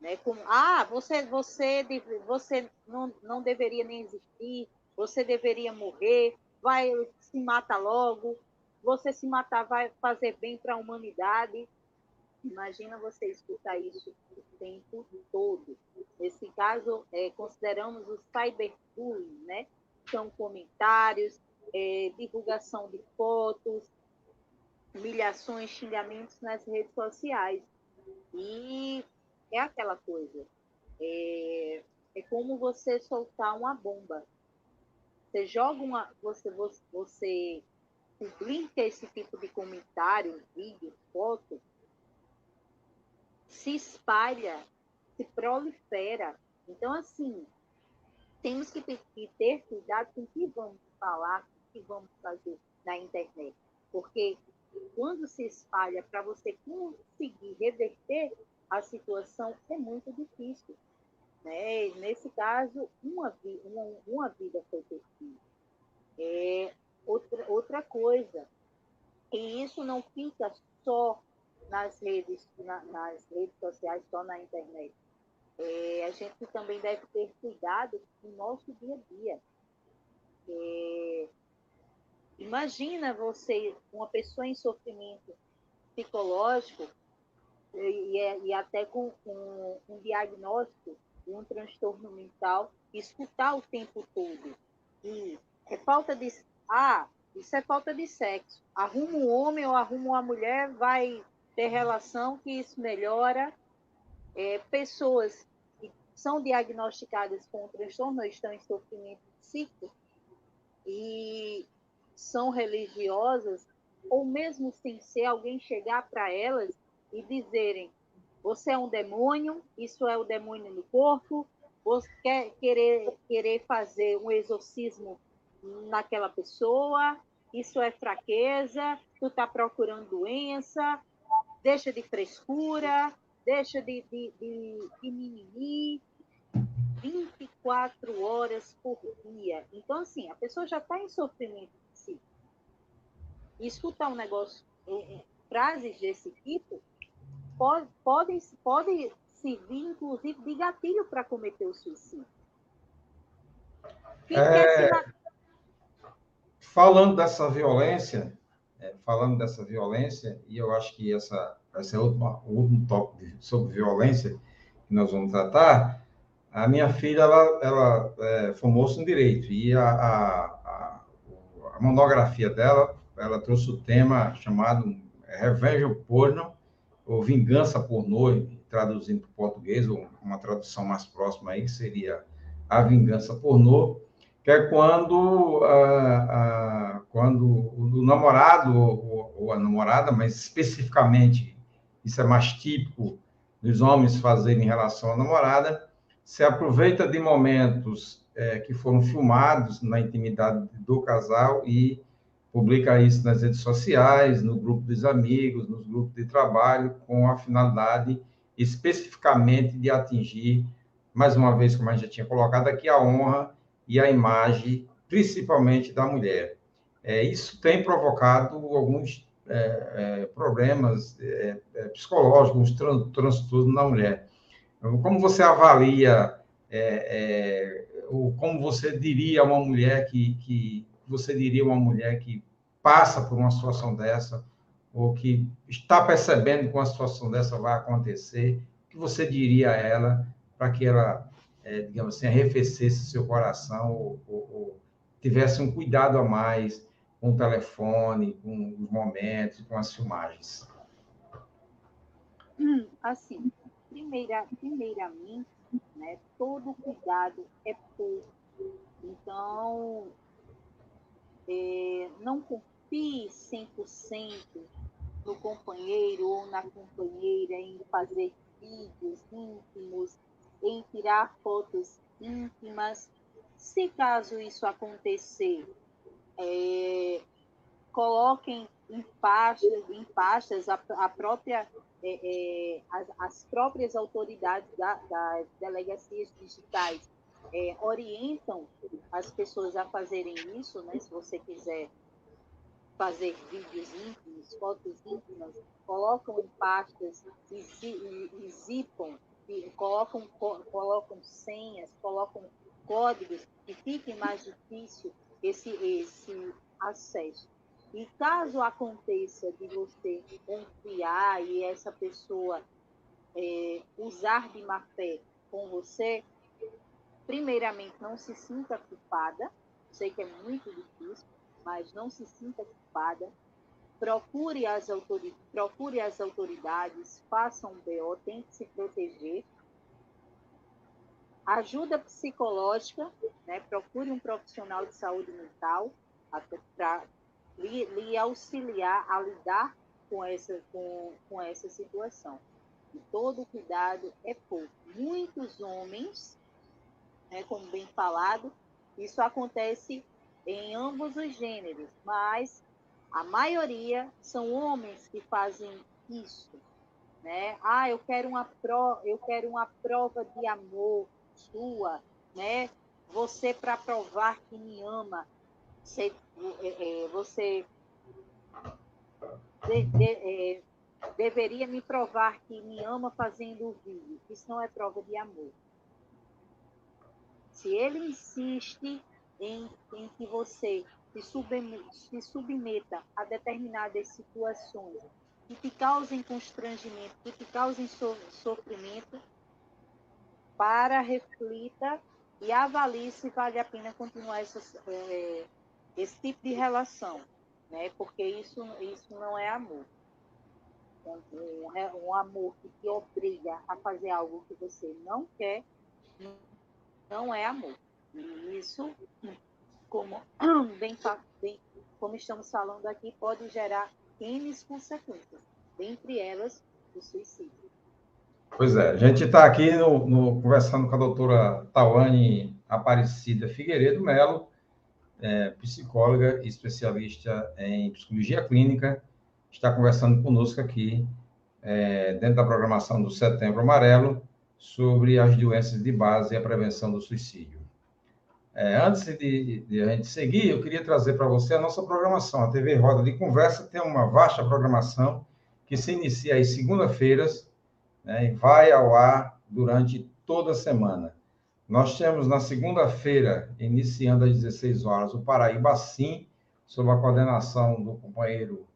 Né? Como, ah, você, você, você não, não deveria nem existir, você deveria morrer, vai se mata logo, você se matar vai fazer bem para a humanidade. Imagina você escutar isso o tempo todo. Nesse caso, é, consideramos o cyberbullying, né? São comentários, é, divulgação de fotos, humilhações, xingamentos nas redes sociais. E é aquela coisa. É, é como você soltar uma bomba. Você joga uma. Você, você, você publica esse tipo de comentário, vídeo, foto, se espalha, se prolifera. Então, assim, temos que ter, cuidado com o que vamos falar, que vamos fazer na internet. Porque quando se espalha para você conseguir reverter a situação, é muito difícil. Né? Nesse caso, uma, uma, uma vida foi perdida. É outra, outra coisa. E isso não fica só nas redes, na, nas redes sociais, só na internet. É, a gente também deve ter cuidado no nosso dia a dia. É, imagina você, uma pessoa em sofrimento psicológico, e, e até com, com um diagnóstico de um transtorno mental, escutar o tempo todo. E é falta de. Ah, isso é falta de sexo. Arruma um homem ou arruma uma mulher, vai ter relação, que isso melhora. É, pessoas que são diagnosticadas com transtorno estão em sofrimento psíquico e são religiosas, ou mesmo sem ser, alguém chegar para elas e dizerem: você é um demônio, isso é o demônio no corpo, você quer querer, querer fazer um exorcismo naquela pessoa, isso é fraqueza, tu está procurando doença, deixa de frescura, deixa de, de, de, de mimimi. 24 horas por dia. Então, assim, a pessoa já está em sofrimento. E escutar um negócio, é, é, frases desse tipo, pode, podem, pode servir, inclusive, de gatilho para cometer o suicídio. É... falando dessa violência, é, falando dessa violência, e eu acho que essa, esse é o último tópico sobre violência que nós vamos tratar, a minha filha, ela, ela é, formou-se em Direito, e a, a, a, a, monografia dela, ela trouxe o tema chamado Revenge Porno, ou Vingança Pornô, traduzindo para o português, ou uma tradução mais próxima aí, que seria A Vingança Pornô, que é quando, ah, ah, quando o namorado ou, ou, a namorada, mas especificamente, isso é mais típico dos homens fazerem em relação à namorada, se aproveita de momentos é, que foram filmados na intimidade do casal e publica isso nas redes sociais, no grupo dos amigos, nos grupos de trabalho, com a finalidade especificamente de atingir, mais uma vez, como a gente já tinha colocado aqui, a honra e a imagem, principalmente da mulher. É, isso tem provocado alguns é, é, problemas é, é, psicológicos, tran transtornos na mulher. Como você avalia, é, ou como você diria uma mulher que, que você diria uma mulher que passa por uma situação dessa, ou que está percebendo que uma situação dessa vai acontecer, o que você diria a ela para que ela é, digamos assim, arrefecesse seu coração ou, ou, ou, tivesse um cuidado a mais com o telefone, com os momentos, com as filmagens? Hum, assim, primeira, primeiramente, né, todo cuidado é pouco. Então, é, não confie 100% no companheiro ou na companheira em fazer vídeos íntimos, em tirar fotos íntimas. Se caso isso acontecer, é, coloquem em pastas, em pastas a, a própria, é, é, as, as, próprias autoridades da, das delegacias digitais é, orientam as pessoas a fazerem isso, né? Se você quiser fazer vídeos íntimos, fotos íntimas, colocam em pastas e, e, e zipam colocam, colocam senhas, colocam códigos que fique mais difícil esse, esse acesso. E caso aconteça de você confiar e essa pessoa é, usar de má fé com você, primeiramente não se sinta culpada, sei que é muito difícil, mas não se sinta culpada, procure as, autoridades, procure as autoridades, faça um BO, tente se proteger. Ajuda psicológica, né? procure um profissional de saúde mental para lhe, lhe, auxiliar a lidar com essa, com, com essa situação. E todo cuidado é pouco. Muitos homens, né, como bem falado, isso acontece em ambos os gêneros, mas a maioria são homens que fazem isso, né? Ah, eu quero uma pro, eu quero uma prova de amor sua, né? Você para provar que me ama. você, é, é, você de, de, é, deveria me provar que me ama fazendo o vídeo. Isso não é prova de amor. Se ele insiste em, em que você se submeta, se submeta a determinadas situações que te causem constrangimento, que te causem so, sofrimento, para, reflita e avalie se vale a pena continuar é, esse tipo de relação, né? porque isso, isso não é amor. Um, um amor que te obriga a fazer algo que você não quer, não é amor. Isso, como, (clears throat) bem, bem, como estamos falando aqui, pode gerar N consequências, dentre elas o suicídio. Pois é, a gente está aqui no, no, conversando com a doutora Tawane Aparecida Figueiredo Melo, é, psicóloga e especialista em psicologia clínica, está conversando conosco aqui, é, dentro da programação do Setembro Amarelo, sobre as doenças de base e a prevenção do suicídio. É, antes de, de, a gente seguir, eu queria trazer para você a nossa programação. A TV Roda de Conversa tem uma vasta programação que se inicia às segunda-feiras né, e vai ao ar durante toda a semana. Nós temos na segunda-feira, iniciando às 16 horas, o Paraíba Sim, sob a coordenação do companheiro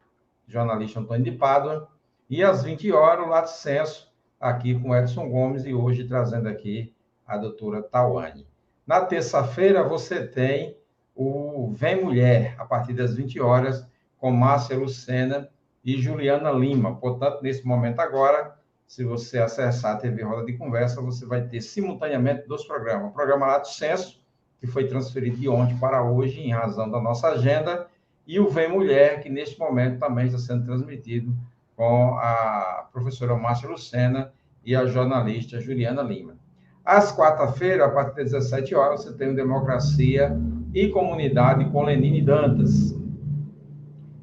jornalista Antônio de Pádua, e às 20 horas, o Lato Senso, aqui com Edson Gomes, e hoje trazendo aqui a doutora Tawane. Na terça-feira, você tem o Vem Mulher, a partir das 20 horas, com Márcia Lucena e Juliana Lima. Portanto, nesse momento agora, se você acessar a TV Roda de Conversa, você vai ter simultaneamente dois programas. O programa Lato Senso, que foi transferido de ontem para hoje, em razão da nossa agenda, e o Vem Mulher, que neste momento também está sendo transmitido com a professora Márcia Lucena e a jornalista Juliana Lima. Às quarta-feira, a partir das 17 horas, você tem o Democracia e Comunidade com Lenine Dantas.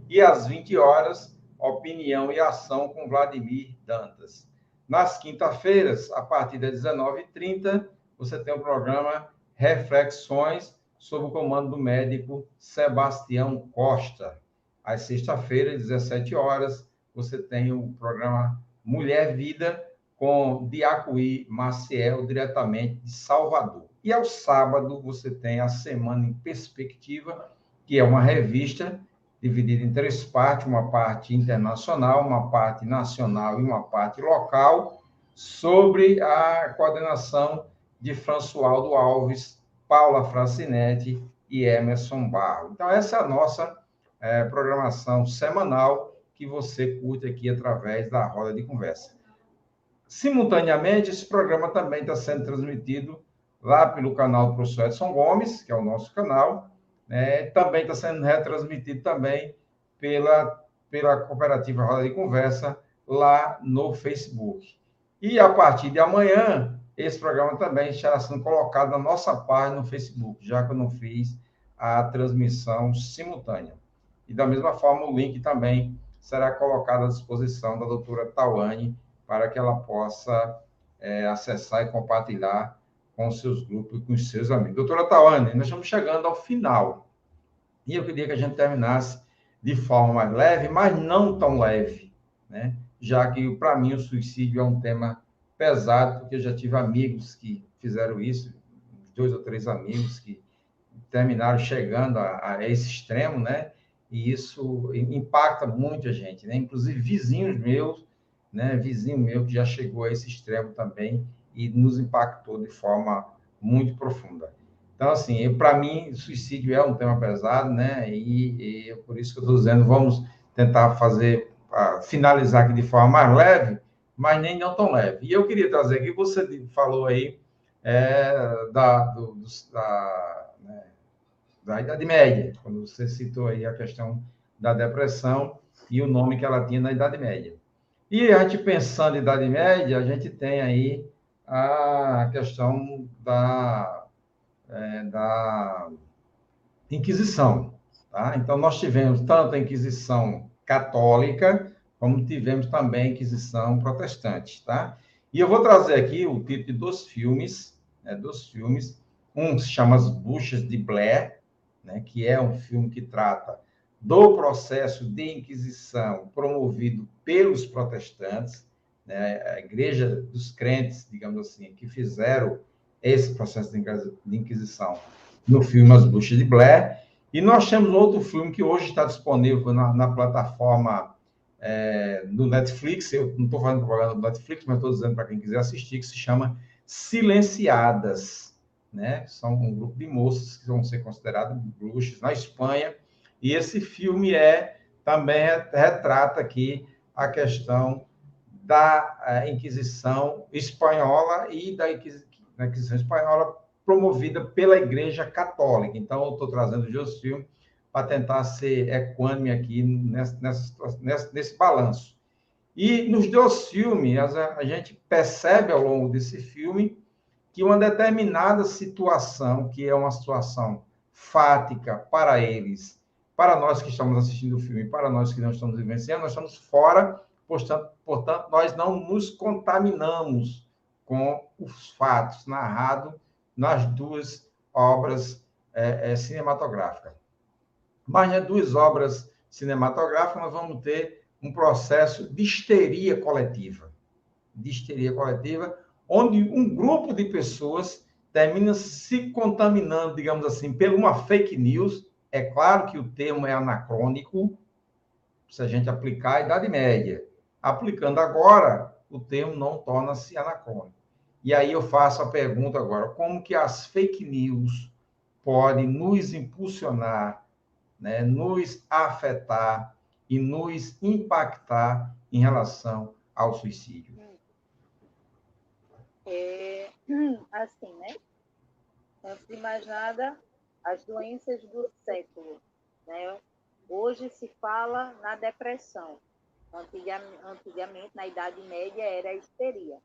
E às 20 horas, Opinião e Ação com Vladimir Dantas. Nas quinta-feiras, a partir das 19h30, você tem o programa Reflexões sob o comando do médico Sebastião Costa. Às sexta-feiras, 17 horas, você tem o programa Mulher Vida com Diacuí Maciel, diretamente de Salvador. E ao sábado você tem a Semana em Perspectiva, que é uma revista dividida em três partes, uma parte internacional, uma parte nacional e uma parte local, sobre a coordenação de Françoaldo Alves, Paula Francinetti e Emerson Barro. Então, essa é a nossa é, programação semanal que você curte aqui através da roda de conversa. Simultaneamente, esse programa também está sendo transmitido lá pelo canal do professor Edson Gomes, que é o nosso canal, né? também está sendo retransmitido também pela, pela Cooperativa Roda de Conversa lá no Facebook. E a partir de amanhã, esse programa também estará sendo colocado na nossa página no Facebook, já que eu não fiz a transmissão simultânea. E da mesma forma, o link também será colocado à disposição da doutora Tawane, para que ela possa é, acessar e compartilhar com seus grupos e com os seus amigos. Doutora Tawane, nós estamos chegando ao final. E eu queria que a gente terminasse de forma mais leve, mas não tão leve, né? Já que, para mim, o suicídio é um tema pesado, porque eu já tive amigos que fizeram isso, dois ou três amigos que terminaram chegando a, a esse extremo, né? E isso impacta muita gente, né? Inclusive vizinhos meus né, vizinho meu que já chegou a esse extremo também e nos impactou de forma muito profunda. Então, assim, para mim, suicídio é um tema pesado, né? E, e por isso que eu estou dizendo, vamos tentar fazer, finalizar aqui de forma mais leve, mas nem não tão leve. E eu queria trazer aqui, você falou aí é, da, do, da, né, da Idade Média, quando você citou aí a questão da depressão e o nome que ela tinha na Idade Média. E a gente pensando em Idade Média, a gente tem aí a questão da, é, da Inquisição. Tá? Então, nós tivemos tanto a Inquisição católica, como tivemos também a Inquisição protestante. Tá? E eu vou trazer aqui o título dos filmes, né, dos filmes. Um se chama As Buchas de Blair, né, que é um filme que trata do processo de Inquisição promovido pelos protestantes, né, a Igreja dos crentes, digamos assim, que fizeram esse processo de Inquisição no filme As Bruxas de Blair. E nós temos outro filme que hoje está disponível na, na plataforma é, do Netflix. Eu não estou fazendo propaganda do Netflix, mas estou dizendo para quem quiser assistir, que se chama Silenciadas. Né? São um grupo de moças que vão ser consideradas bruxas na Espanha. E esse filme é também retrata aqui a questão da é, Inquisição espanhola e da Inquisição espanhola promovida pela Igreja Católica. Então, eu estou trazendo o Josfilme para tentar ser equânime aqui nesse balanço. E nos dois filmes, a gente percebe ao longo desse filme que uma determinada situação, que é uma situação fática para eles, para nós que estamos assistindo o filme, para nós que não estamos vivenciando, nós estamos fora, portanto, portanto nós não nos contaminamos com os fatos narrados nas duas obras é, é, cinematográficas. Mas nas duas obras cinematográficas nós vamos ter um processo de histeria coletiva. De histeria coletiva, onde um grupo de pessoas termina se contaminando, digamos assim, por uma fake news. É claro que o termo é anacrônico, se a gente aplicar a Idade Média. Aplicando agora, o termo não torna-se anacrônico. E aí eu faço a pergunta agora: como que as fake news podem nos impulsionar, né, nos afetar e nos impactar em relação ao suicídio? É, (clears throat) assim, né? Antes de mais nada, as doenças do século. Né? Hoje se fala na depressão. Antigamente, na Idade Média, era a histeria.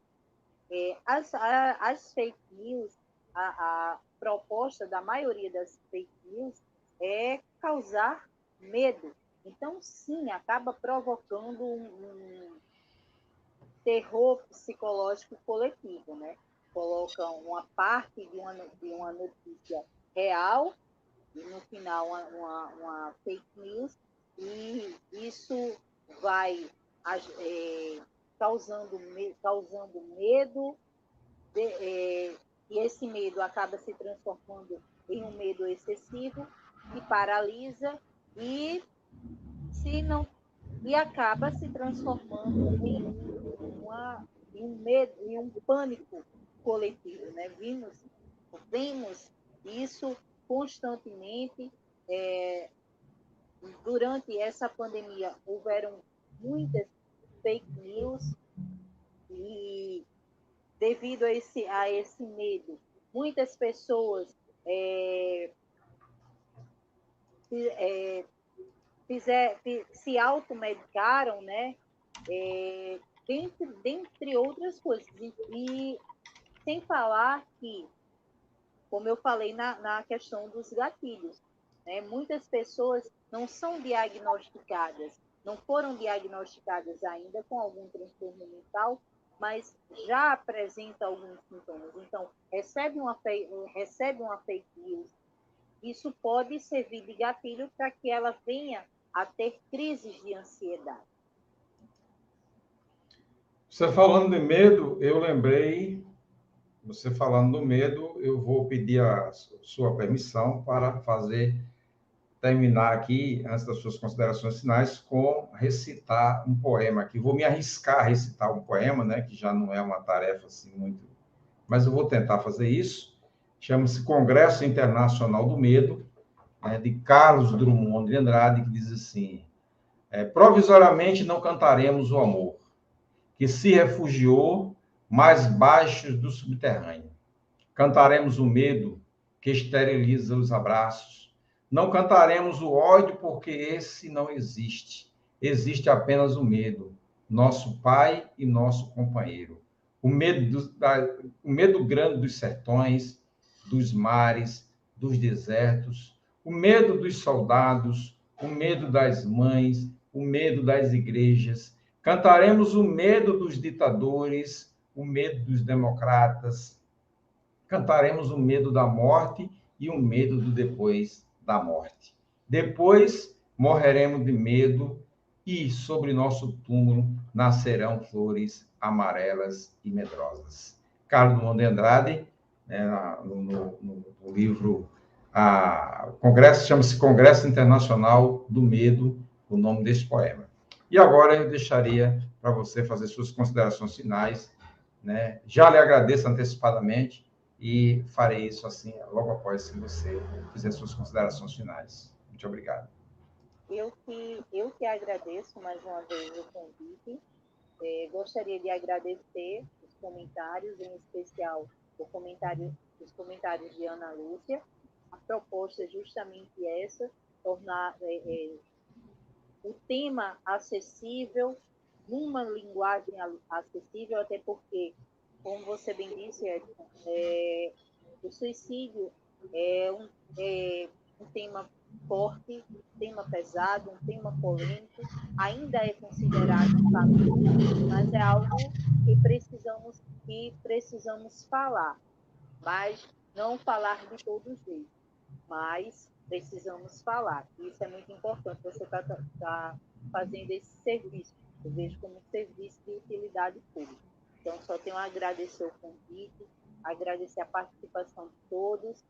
É, as, a, as fake news, a, a proposta da maioria das fake news é causar medo. Então, sim, acaba provocando um, um terror psicológico coletivo, né? Colocam uma parte de uma, de uma notícia real e no final uma, uma, uma fake news e isso vai é, causando, causando medo, de, é, e esse medo acaba se transformando em um medo excessivo, que paralisa e se não e acaba se transformando em, uma, em um medo, em um pânico coletivo, né? Vimos, vimos isso constantemente. É, durante essa pandemia houveram muitas fake news e devido a esse, a esse medo, muitas pessoas é, é, fizer, se automedicaram, né? É, dentre, dentre outras coisas. E, e, sem falar que, como eu falei na, na questão dos gatilhos, né, muitas pessoas não são diagnosticadas não foram diagnosticadas ainda com algum transtorno mental, mas já apresenta alguns sintomas. Então, recebe uma, recebe uma fake news, isso pode servir de gatilho para que ela venha a ter crises de ansiedade. Você falando de medo, eu lembrei, você falando do medo, eu vou pedir a sua permissão para fazer terminar aqui, antes das suas considerações finais, com recitar um poema aqui. Vou me arriscar a recitar um poema, né, que já não é uma tarefa assim muito, mas eu vou tentar fazer isso. Chama-se Congresso Internacional do Medo, né, de Carlos Drummond de Andrade, que diz assim: é, provisoriamente não cantaremos o amor, que se refugiou mais baixo do subterrâneo. Cantaremos o medo que esteriliza os abraços não cantaremos o ódio, porque esse não existe. Existe apenas o medo, nosso pai e nosso companheiro. O medo, do, da, o medo grande dos sertões, dos mares, dos desertos, o medo dos soldados, o medo das mães, o medo das igrejas. Cantaremos o medo dos ditadores, o medo dos democratas. Cantaremos o medo da morte e o medo do depois da morte. Depois morreremos de medo e sobre nosso túmulo nascerão flores amarelas e medrosas. Carlos Drummond de Andrade, né, no, no, no, livro, a, o Congresso chama-se Congresso Internacional do Medo, o nome desse poema. E agora eu deixaria para você fazer suas considerações finais. Né? Já lhe agradeço antecipadamente e farei isso assim logo após que você fizer suas considerações finais. Muito obrigado. Eu que, eu que agradeço mais uma vez o convite. É, gostaria de agradecer os comentários, em especial o comentário, os comentários de Ana Lúcia. A proposta é justamente essa, tornar é, é, o tema acessível, numa linguagem acessível, até porque, como você bem disse, Edson, é, o suicídio é um, é um tema forte, um tema pesado, um tema polêmico, ainda é considerado um tabu, mas é algo que precisamos, que precisamos falar, mas não falar de todo jeito, mas precisamos falar. Isso é muito importante. Você está tá fazendo esse serviço, eu vejo como serviço de utilidade pública. Então, só tenho a agradecer o convite, agradecer a participação de todos.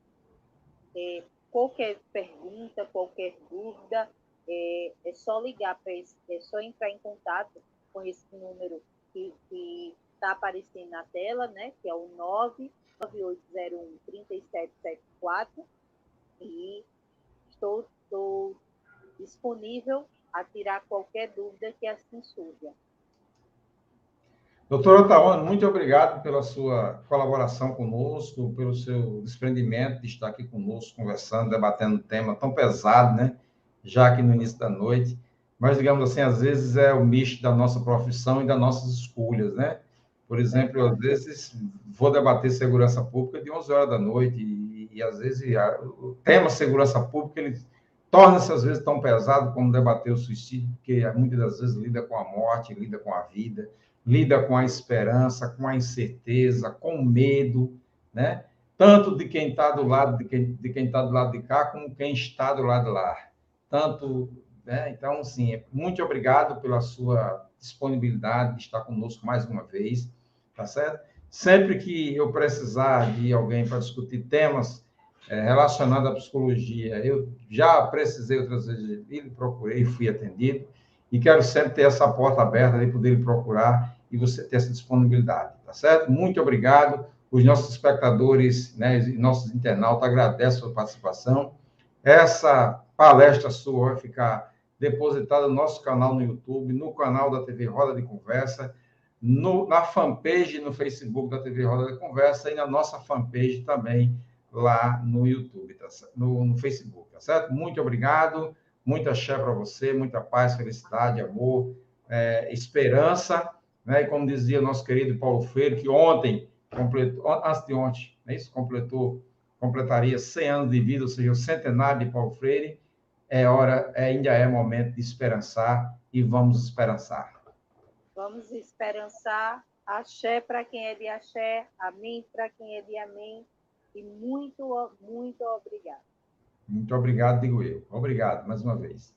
É, qualquer pergunta, qualquer dúvida, é, é só ligar para é só entrar em contato com esse número que está aparecendo na tela, né? Que é o 99801 3774 e estou, estou disponível a tirar qualquer dúvida que assim surja. Doutora Otaona, muito obrigado pela sua colaboração conosco, pelo seu desprendimento de estar aqui conosco, conversando, debatendo um tema tão pesado, né? Já aqui no início da noite. Mas, digamos assim, às vezes é o misto da nossa profissão e das nossas escolhas, né? Por exemplo, eu, às vezes vou debater segurança pública de 11 horas da noite e, e às vezes a, o tema segurança pública ele torna-se às vezes tão pesado como debater o suicídio, porque muitas das vezes lida com a morte, lida com a vida lida com a esperança, com a incerteza, com o medo, né? Tanto de quem está do lado de quem de quem está do lado de cá, como quem está do lado de lá. Tanto, né? Então, sim, muito obrigado pela sua disponibilidade de estar conosco mais uma vez, tá certo? Sempre que eu precisar de alguém para discutir temas é, relacionados à psicologia, eu já precisei outras vezes, ele procurei e fui atendido e quero sempre ter essa porta aberta de poder procurar e você ter essa disponibilidade, tá certo? Muito obrigado. Os nossos espectadores, né, nossos internautas agradecem a sua participação. Essa palestra sua vai ficar depositada no nosso canal no YouTube, no canal da TV Roda de Conversa, no, na fanpage no Facebook da TV Roda de Conversa e na nossa fanpage também lá no YouTube, tá, no, no Facebook, tá certo? Muito obrigado. Muita axé para você, muita paz, felicidade, amor, é, esperança. Né? E como dizia nosso querido Paulo Freire, que ontem, completou, antes de ontem, né? isso completou, completaria 100 anos de vida, ou seja, o centenário de Paulo Freire, é hora, é, ainda é momento de esperançar e vamos esperançar. Vamos esperançar. Axé para quem é de axé, amém para quem é de amém. E muito, muito obrigado. Muito obrigado, digo eu. Obrigado mais uma vez.